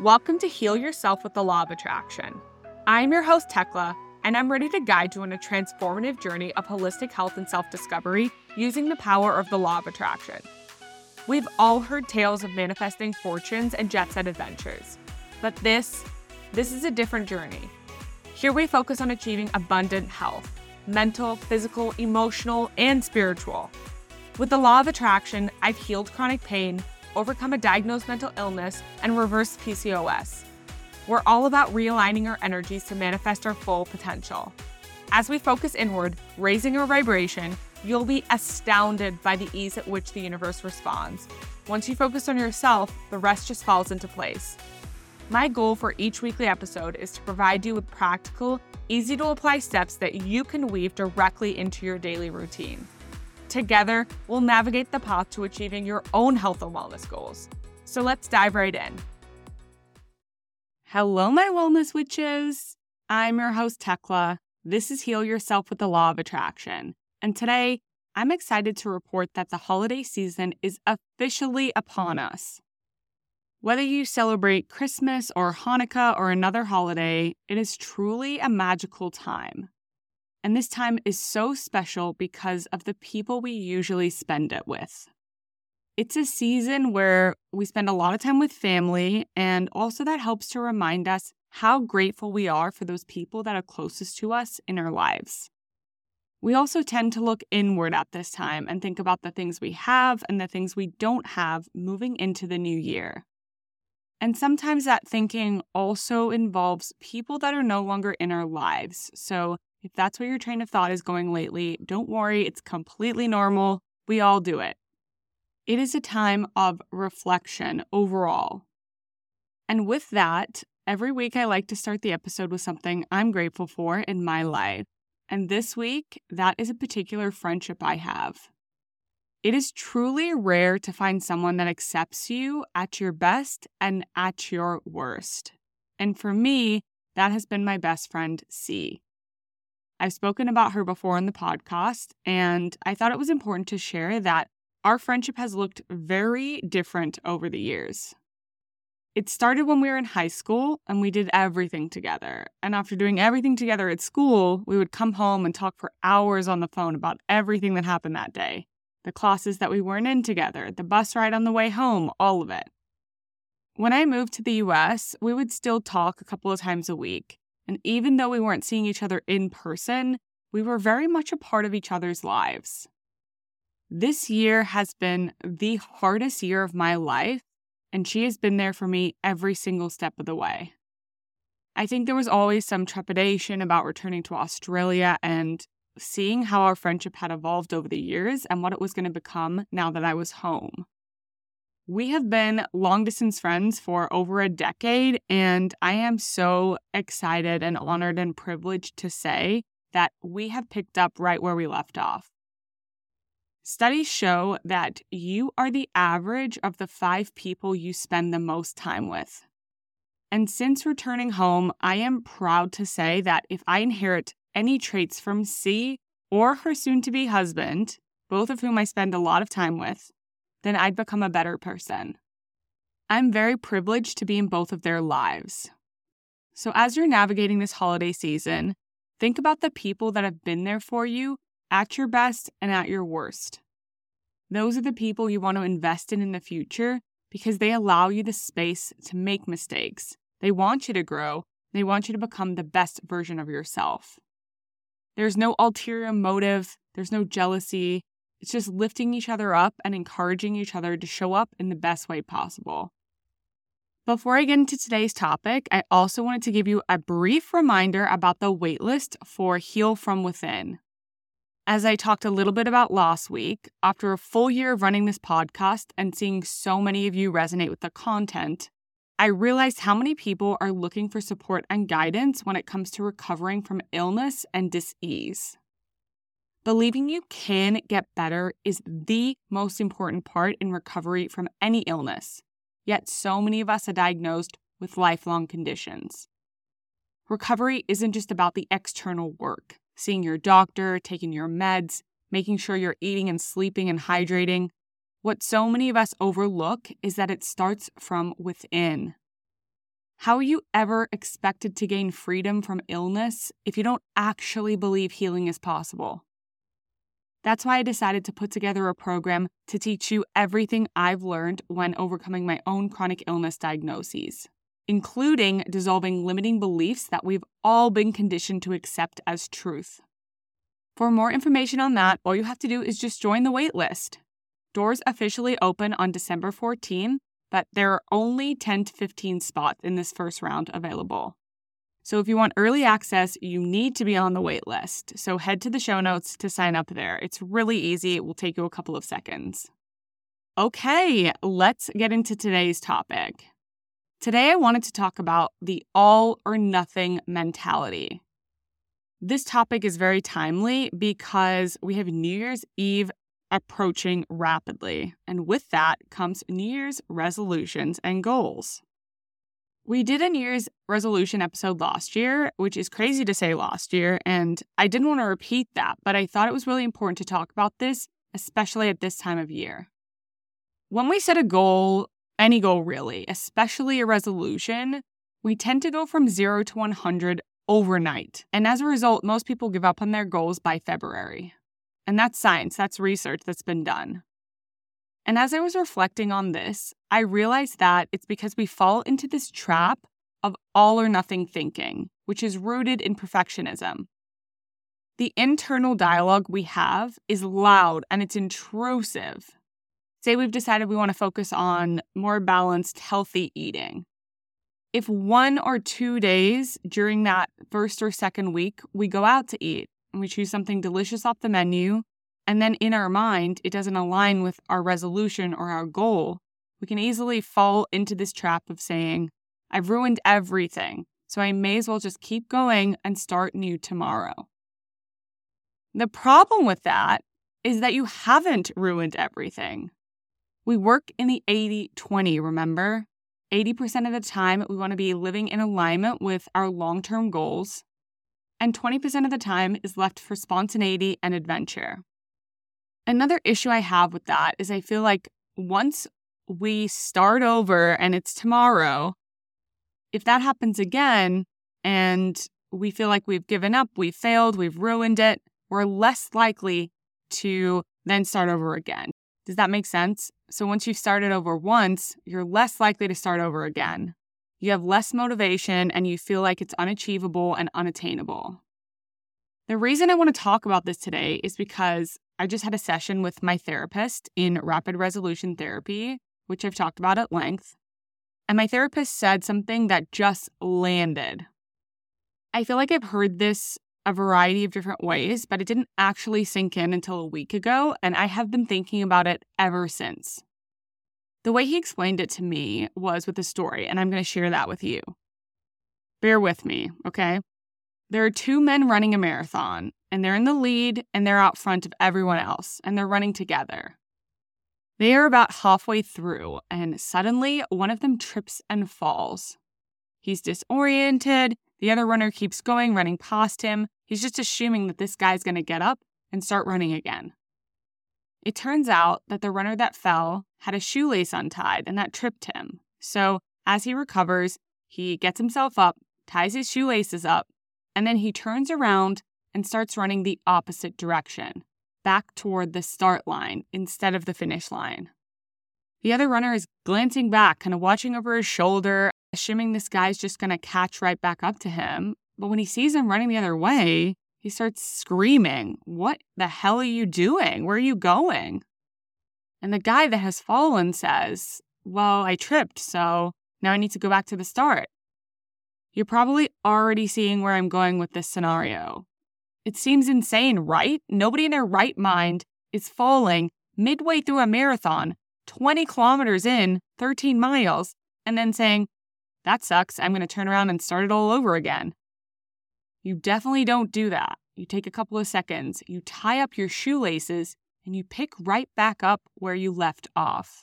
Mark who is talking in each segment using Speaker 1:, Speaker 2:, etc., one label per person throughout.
Speaker 1: Welcome to Heal Yourself with the Law of Attraction. I'm your host, Tekla, and I'm ready to guide you on a transformative journey of holistic health and self discovery using the power of the Law of Attraction. We've all heard tales of manifesting fortunes and jet set adventures, but this, this is a different journey. Here we focus on achieving abundant health mental, physical, emotional, and spiritual. With the law of attraction, I've healed chronic pain, overcome a diagnosed mental illness, and reverse PCOS. We're all about realigning our energies to manifest our full potential. As we focus inward, raising our vibration, you'll be astounded by the ease at which the universe responds. Once you focus on yourself, the rest just falls into place. My goal for each weekly episode is to provide you with practical, easy to apply steps that you can weave directly into your daily routine. Together, we'll navigate the path to achieving your own health and wellness goals. So let's dive right in. Hello, my wellness witches. I'm your host, Tekla. This is Heal Yourself with the Law of Attraction. And today, I'm excited to report that the holiday season is officially upon us. Whether you celebrate Christmas or Hanukkah or another holiday, it is truly a magical time. And this time is so special because of the people we usually spend it with. It's a season where we spend a lot of time with family, and also that helps to remind us how grateful we are for those people that are closest to us in our lives. We also tend to look inward at this time and think about the things we have and the things we don't have moving into the new year. And sometimes that thinking also involves people that are no longer in our lives. So if that's where your train of thought is going lately, don't worry, it's completely normal. We all do it. It is a time of reflection overall. And with that, every week I like to start the episode with something I'm grateful for in my life. And this week, that is a particular friendship I have. It is truly rare to find someone that accepts you at your best and at your worst. And for me, that has been my best friend, C. I've spoken about her before in the podcast, and I thought it was important to share that our friendship has looked very different over the years. It started when we were in high school and we did everything together. And after doing everything together at school, we would come home and talk for hours on the phone about everything that happened that day the classes that we weren't in together, the bus ride on the way home, all of it. When I moved to the US, we would still talk a couple of times a week. And even though we weren't seeing each other in person, we were very much a part of each other's lives. This year has been the hardest year of my life, and she has been there for me every single step of the way. I think there was always some trepidation about returning to Australia and seeing how our friendship had evolved over the years and what it was going to become now that I was home. We have been long distance friends for over a decade, and I am so excited and honored and privileged to say that we have picked up right where we left off. Studies show that you are the average of the five people you spend the most time with. And since returning home, I am proud to say that if I inherit any traits from C or her soon to be husband, both of whom I spend a lot of time with, then I'd become a better person. I'm very privileged to be in both of their lives. So, as you're navigating this holiday season, think about the people that have been there for you at your best and at your worst. Those are the people you want to invest in in the future because they allow you the space to make mistakes. They want you to grow, they want you to become the best version of yourself. There's no ulterior motive, there's no jealousy. It's just lifting each other up and encouraging each other to show up in the best way possible. Before I get into today's topic, I also wanted to give you a brief reminder about the waitlist for Heal From Within. As I talked a little bit about last week, after a full year of running this podcast and seeing so many of you resonate with the content, I realized how many people are looking for support and guidance when it comes to recovering from illness and disease. Believing you can get better is the most important part in recovery from any illness, yet, so many of us are diagnosed with lifelong conditions. Recovery isn't just about the external work, seeing your doctor, taking your meds, making sure you're eating and sleeping and hydrating. What so many of us overlook is that it starts from within. How are you ever expected to gain freedom from illness if you don't actually believe healing is possible? That's why I decided to put together a program to teach you everything I've learned when overcoming my own chronic illness diagnoses, including dissolving limiting beliefs that we've all been conditioned to accept as truth. For more information on that, all you have to do is just join the waitlist. Doors officially open on December 14, but there are only 10 to 15 spots in this first round available. So if you want early access, you need to be on the wait list. So head to the show notes to sign up there. It's really easy, it will take you a couple of seconds. Okay, let's get into today's topic. Today, I wanted to talk about the all or nothing mentality. This topic is very timely because we have New Year's Eve approaching rapidly, and with that comes New Year's resolutions and goals. We did a New Year's resolution episode last year, which is crazy to say last year, and I didn't want to repeat that, but I thought it was really important to talk about this, especially at this time of year. When we set a goal, any goal really, especially a resolution, we tend to go from 0 to 100 overnight. And as a result, most people give up on their goals by February. And that's science, that's research that's been done. And as I was reflecting on this, I realize that it's because we fall into this trap of all or nothing thinking, which is rooted in perfectionism. The internal dialogue we have is loud and it's intrusive. Say we've decided we want to focus on more balanced, healthy eating. If one or two days during that first or second week we go out to eat and we choose something delicious off the menu and then in our mind it doesn't align with our resolution or our goal, we can easily fall into this trap of saying, I've ruined everything, so I may as well just keep going and start new tomorrow. The problem with that is that you haven't ruined everything. We work in the 80 20, remember? 80% of the time, we want to be living in alignment with our long term goals, and 20% of the time is left for spontaneity and adventure. Another issue I have with that is I feel like once we start over and it's tomorrow, if that happens again and we feel like we've given up, we've failed, we've ruined it, we're less likely to then start over again. Does that make sense? So once you've started over once, you're less likely to start over again. You have less motivation and you feel like it's unachievable and unattainable. The reason I want to talk about this today is because I just had a session with my therapist in rapid resolution therapy, which I've talked about at length. And my therapist said something that just landed. I feel like I've heard this a variety of different ways, but it didn't actually sink in until a week ago, and I have been thinking about it ever since. The way he explained it to me was with a story, and I'm going to share that with you. Bear with me, okay? There are two men running a marathon, and they're in the lead and they're out front of everyone else, and they're running together. They are about halfway through, and suddenly one of them trips and falls. He's disoriented. The other runner keeps going, running past him. He's just assuming that this guy's going to get up and start running again. It turns out that the runner that fell had a shoelace untied, and that tripped him. So, as he recovers, he gets himself up, ties his shoelaces up, and then he turns around and starts running the opposite direction, back toward the start line instead of the finish line. The other runner is glancing back, kind of watching over his shoulder, assuming this guy's just going to catch right back up to him. But when he sees him running the other way, he starts screaming, What the hell are you doing? Where are you going? And the guy that has fallen says, Well, I tripped, so now I need to go back to the start. You're probably already seeing where I'm going with this scenario. It seems insane, right? Nobody in their right mind is falling midway through a marathon, 20 kilometers in, 13 miles, and then saying, That sucks. I'm going to turn around and start it all over again. You definitely don't do that. You take a couple of seconds, you tie up your shoelaces, and you pick right back up where you left off.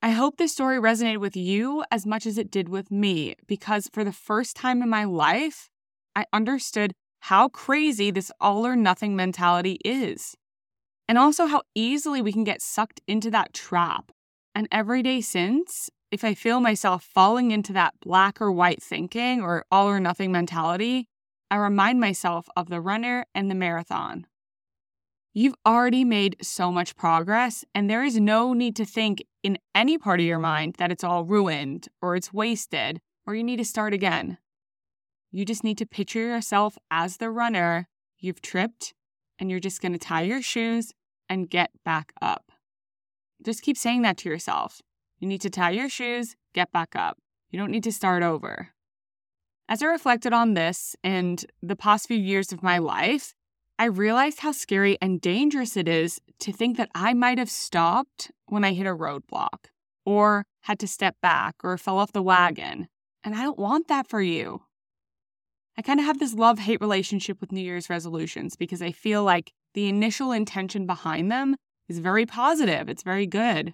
Speaker 1: I hope this story resonated with you as much as it did with me because for the first time in my life, I understood how crazy this all or nothing mentality is. And also how easily we can get sucked into that trap. And every day since, if I feel myself falling into that black or white thinking or all or nothing mentality, I remind myself of the runner and the marathon. You've already made so much progress, and there is no need to think in any part of your mind that it's all ruined or it's wasted or you need to start again. You just need to picture yourself as the runner. You've tripped, and you're just going to tie your shoes and get back up. Just keep saying that to yourself. You need to tie your shoes, get back up. You don't need to start over. As I reflected on this and the past few years of my life, I realized how scary and dangerous it is to think that I might have stopped when I hit a roadblock, or had to step back, or fell off the wagon. And I don't want that for you. I kind of have this love hate relationship with New Year's resolutions because I feel like the initial intention behind them is very positive, it's very good.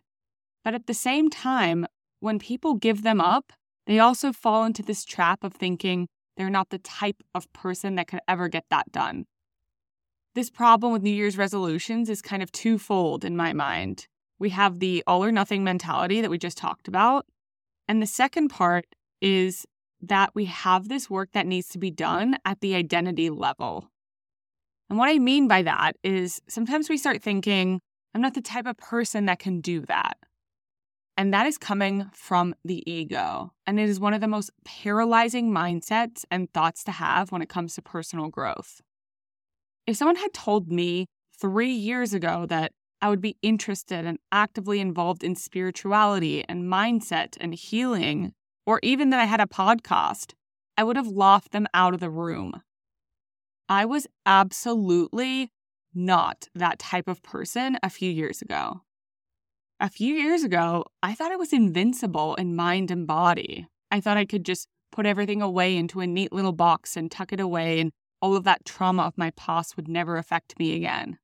Speaker 1: But at the same time, when people give them up, they also fall into this trap of thinking they're not the type of person that could ever get that done. This problem with New Year's resolutions is kind of twofold in my mind. We have the all or nothing mentality that we just talked about. And the second part is that we have this work that needs to be done at the identity level. And what I mean by that is sometimes we start thinking, I'm not the type of person that can do that. And that is coming from the ego. And it is one of the most paralyzing mindsets and thoughts to have when it comes to personal growth. If someone had told me three years ago that I would be interested and actively involved in spirituality and mindset and healing, or even that I had a podcast, I would have laughed them out of the room. I was absolutely not that type of person a few years ago. A few years ago, I thought I was invincible in mind and body. I thought I could just put everything away into a neat little box and tuck it away and all of that trauma of my past would never affect me again.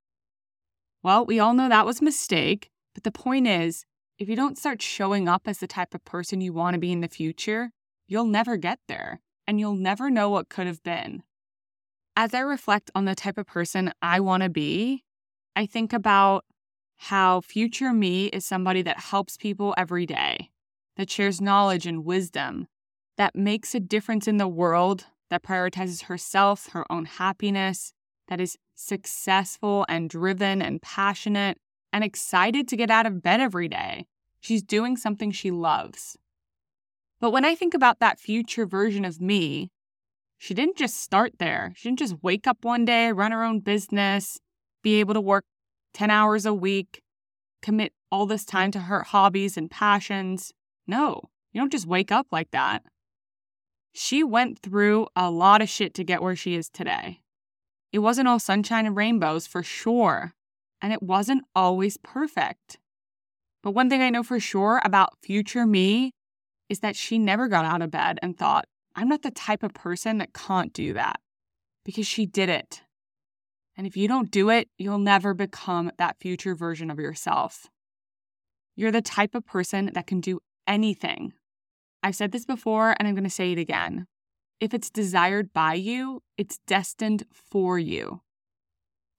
Speaker 1: Well, we all know that was a mistake, but the point is, if you don't start showing up as the type of person you want to be in the future, you'll never get there and you'll never know what could have been. As I reflect on the type of person I want to be, I think about how future me is somebody that helps people every day, that shares knowledge and wisdom, that makes a difference in the world that prioritizes herself, her own happiness, that is successful and driven and passionate and excited to get out of bed every day. She's doing something she loves. But when I think about that future version of me, she didn't just start there. She didn't just wake up one day, run her own business, be able to work 10 hours a week, commit all this time to her hobbies and passions. No, you don't just wake up like that. She went through a lot of shit to get where she is today. It wasn't all sunshine and rainbows for sure, and it wasn't always perfect. But one thing I know for sure about future me is that she never got out of bed and thought, I'm not the type of person that can't do that, because she did it. And if you don't do it, you'll never become that future version of yourself. You're the type of person that can do anything I've said this before and I'm going to say it again. If it's desired by you, it's destined for you.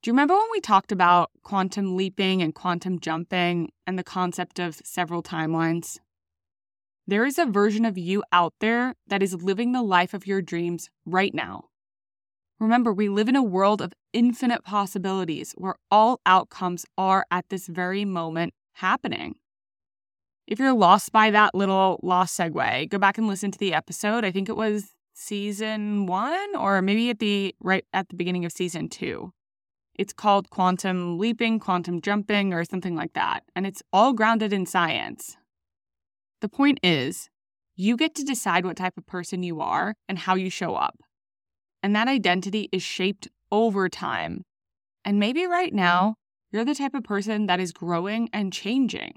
Speaker 1: Do you remember when we talked about quantum leaping and quantum jumping and the concept of several timelines? There is a version of you out there that is living the life of your dreams right now. Remember, we live in a world of infinite possibilities where all outcomes are at this very moment happening. If you're lost by that little lost segue, go back and listen to the episode. I think it was season one or maybe at the right at the beginning of season two. It's called quantum leaping, quantum jumping, or something like that. And it's all grounded in science. The point is, you get to decide what type of person you are and how you show up. And that identity is shaped over time. And maybe right now, you're the type of person that is growing and changing.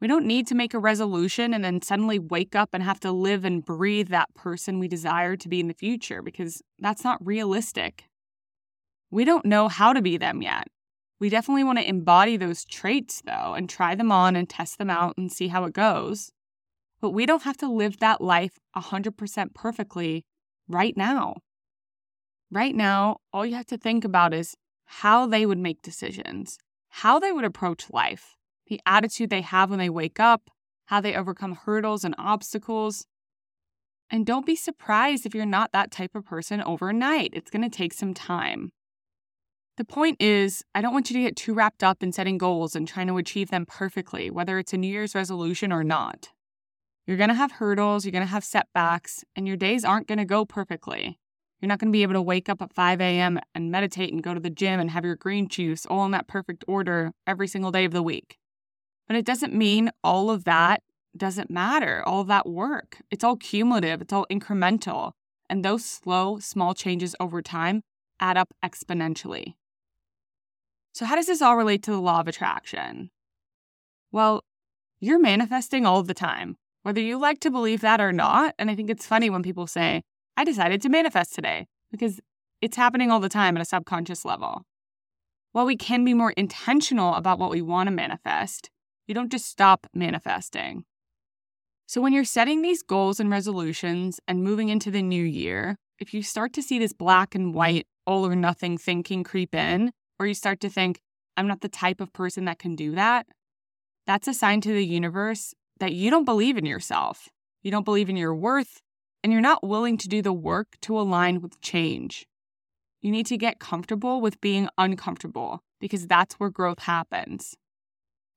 Speaker 1: We don't need to make a resolution and then suddenly wake up and have to live and breathe that person we desire to be in the future because that's not realistic. We don't know how to be them yet. We definitely want to embody those traits though and try them on and test them out and see how it goes. But we don't have to live that life 100% perfectly right now. Right now, all you have to think about is how they would make decisions, how they would approach life the attitude they have when they wake up, how they overcome hurdles and obstacles. And don't be surprised if you're not that type of person overnight. It's going to take some time. The point is, I don't want you to get too wrapped up in setting goals and trying to achieve them perfectly, whether it's a New Year's resolution or not. You're going to have hurdles, you're going to have setbacks, and your days aren't going to go perfectly. You're not going to be able to wake up at 5 a.m. and meditate and go to the gym and have your green juice all in that perfect order every single day of the week. But it doesn't mean all of that doesn't matter, all that work. It's all cumulative, it's all incremental. And those slow, small changes over time add up exponentially. So, how does this all relate to the law of attraction? Well, you're manifesting all the time, whether you like to believe that or not. And I think it's funny when people say, I decided to manifest today, because it's happening all the time at a subconscious level. While we can be more intentional about what we want to manifest, you don't just stop manifesting. So, when you're setting these goals and resolutions and moving into the new year, if you start to see this black and white, all or nothing thinking creep in, or you start to think, I'm not the type of person that can do that, that's a sign to the universe that you don't believe in yourself. You don't believe in your worth, and you're not willing to do the work to align with change. You need to get comfortable with being uncomfortable because that's where growth happens.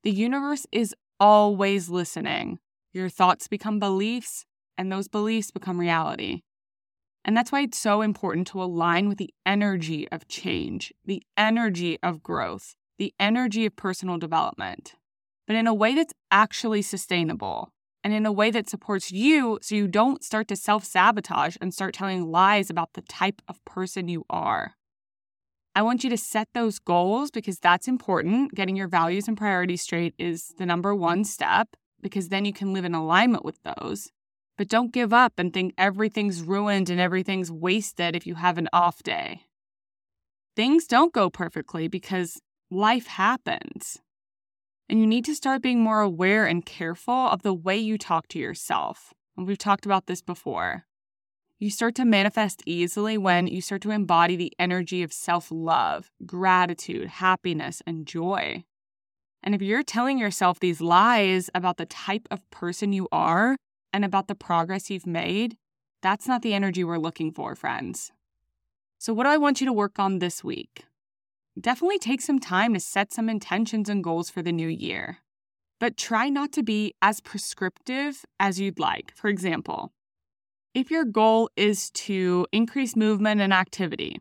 Speaker 1: The universe is always listening. Your thoughts become beliefs, and those beliefs become reality. And that's why it's so important to align with the energy of change, the energy of growth, the energy of personal development, but in a way that's actually sustainable and in a way that supports you so you don't start to self sabotage and start telling lies about the type of person you are. I want you to set those goals because that's important. Getting your values and priorities straight is the number one step because then you can live in alignment with those. But don't give up and think everything's ruined and everything's wasted if you have an off day. Things don't go perfectly because life happens. And you need to start being more aware and careful of the way you talk to yourself. And we've talked about this before. You start to manifest easily when you start to embody the energy of self love, gratitude, happiness, and joy. And if you're telling yourself these lies about the type of person you are, and about the progress you've made, that's not the energy we're looking for, friends. So, what do I want you to work on this week? Definitely take some time to set some intentions and goals for the new year. But try not to be as prescriptive as you'd like. For example, if your goal is to increase movement and activity,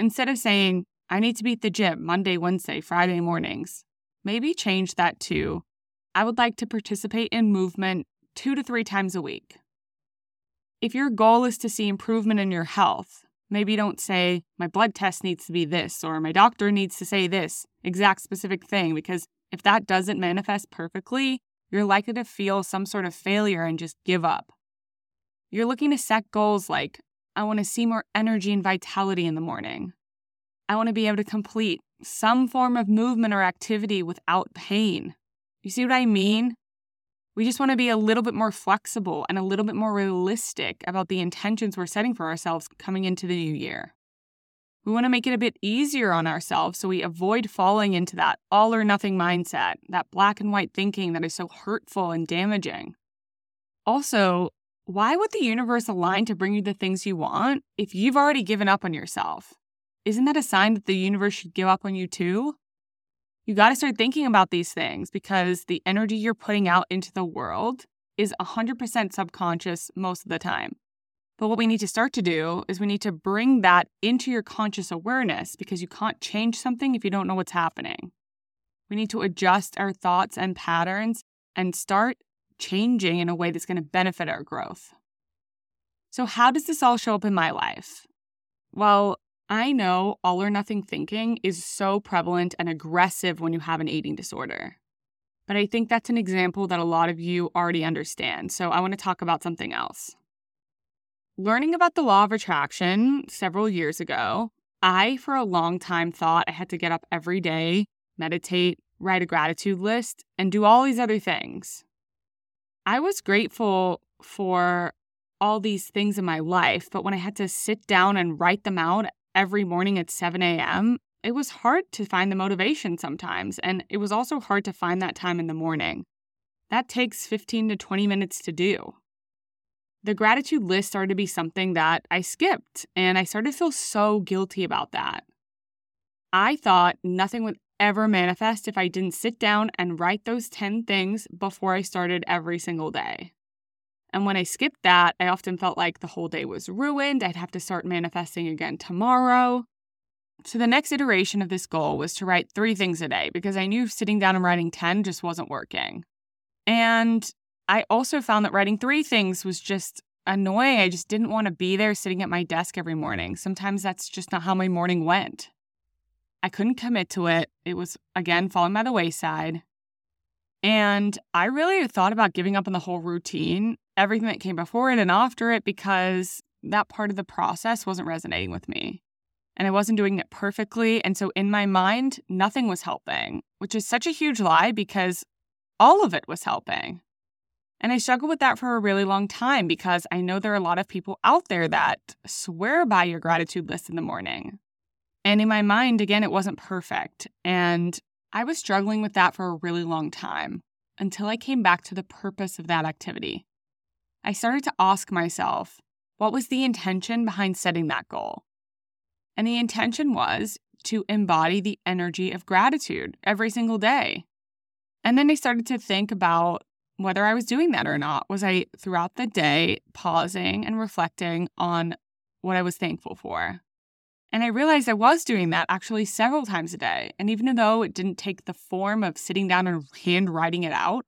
Speaker 1: instead of saying, I need to be at the gym Monday, Wednesday, Friday mornings, maybe change that to, I would like to participate in movement two to three times a week. If your goal is to see improvement in your health, maybe don't say, my blood test needs to be this, or my doctor needs to say this exact specific thing, because if that doesn't manifest perfectly, you're likely to feel some sort of failure and just give up. You're looking to set goals like, I want to see more energy and vitality in the morning. I want to be able to complete some form of movement or activity without pain. You see what I mean? We just want to be a little bit more flexible and a little bit more realistic about the intentions we're setting for ourselves coming into the new year. We want to make it a bit easier on ourselves so we avoid falling into that all or nothing mindset, that black and white thinking that is so hurtful and damaging. Also, why would the universe align to bring you the things you want if you've already given up on yourself? Isn't that a sign that the universe should give up on you too? You got to start thinking about these things because the energy you're putting out into the world is 100% subconscious most of the time. But what we need to start to do is we need to bring that into your conscious awareness because you can't change something if you don't know what's happening. We need to adjust our thoughts and patterns and start changing in a way that's going to benefit our growth. So, how does this all show up in my life? Well, I know all or nothing thinking is so prevalent and aggressive when you have an eating disorder. But I think that's an example that a lot of you already understand. So I want to talk about something else. Learning about the law of attraction several years ago, I, for a long time, thought I had to get up every day, meditate, write a gratitude list, and do all these other things. I was grateful for all these things in my life, but when I had to sit down and write them out every morning at 7 a.m., it was hard to find the motivation sometimes. And it was also hard to find that time in the morning. that takes 15 to 20 minutes to do. The gratitude list started to be something that I skipped, and I started to feel so guilty about that. I thought nothing would ever manifest if I didn't sit down and write those 10 things before I started every single day. And when I skipped that, I often felt like the whole day was ruined. I'd have to start manifesting again tomorrow. So the next iteration of this goal was to write three things a day because I knew sitting down and writing 10 just wasn't working. And I also found that writing three things was just annoying. I just didn't want to be there sitting at my desk every morning. Sometimes that's just not how my morning went. I couldn't commit to it. It was, again, falling by the wayside. And I really thought about giving up on the whole routine, everything that came before it and after it, because that part of the process wasn't resonating with me. And I wasn't doing it perfectly. And so in my mind, nothing was helping, which is such a huge lie because all of it was helping. And I struggled with that for a really long time because I know there are a lot of people out there that swear by your gratitude list in the morning. And in my mind, again, it wasn't perfect. And I was struggling with that for a really long time until I came back to the purpose of that activity. I started to ask myself, what was the intention behind setting that goal? And the intention was to embody the energy of gratitude every single day. And then I started to think about whether I was doing that or not. Was I throughout the day pausing and reflecting on what I was thankful for? And I realized I was doing that actually several times a day. And even though it didn't take the form of sitting down and handwriting it out,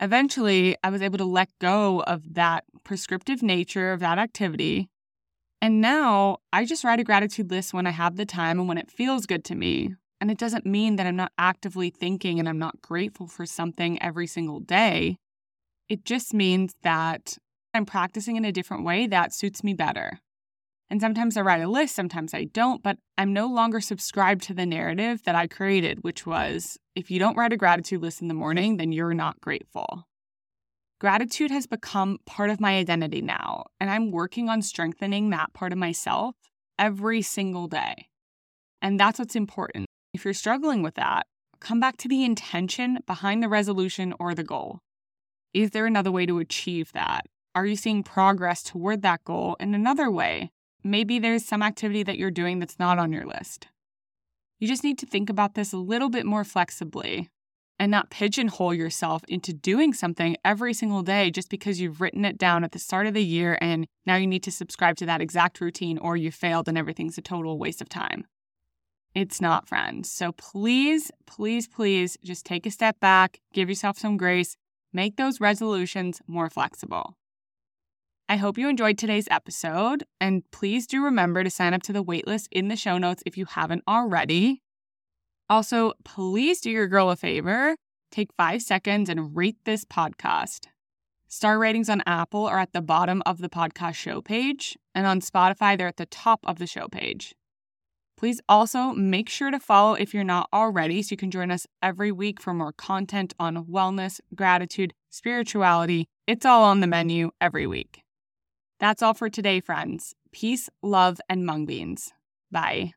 Speaker 1: eventually I was able to let go of that prescriptive nature of that activity. And now I just write a gratitude list when I have the time and when it feels good to me. And it doesn't mean that I'm not actively thinking and I'm not grateful for something every single day. It just means that I'm practicing in a different way that suits me better. And sometimes I write a list, sometimes I don't, but I'm no longer subscribed to the narrative that I created, which was if you don't write a gratitude list in the morning, then you're not grateful. Gratitude has become part of my identity now, and I'm working on strengthening that part of myself every single day. And that's what's important. If you're struggling with that, come back to the intention behind the resolution or the goal. Is there another way to achieve that? Are you seeing progress toward that goal in another way? Maybe there's some activity that you're doing that's not on your list. You just need to think about this a little bit more flexibly and not pigeonhole yourself into doing something every single day just because you've written it down at the start of the year and now you need to subscribe to that exact routine or you failed and everything's a total waste of time. It's not, friends. So please, please, please just take a step back, give yourself some grace, make those resolutions more flexible. I hope you enjoyed today's episode, and please do remember to sign up to the waitlist in the show notes if you haven't already. Also, please do your girl a favor take five seconds and rate this podcast. Star ratings on Apple are at the bottom of the podcast show page, and on Spotify, they're at the top of the show page. Please also make sure to follow if you're not already so you can join us every week for more content on wellness, gratitude, spirituality. It's all on the menu every week. That's all for today, friends. Peace, love, and mung beans. Bye.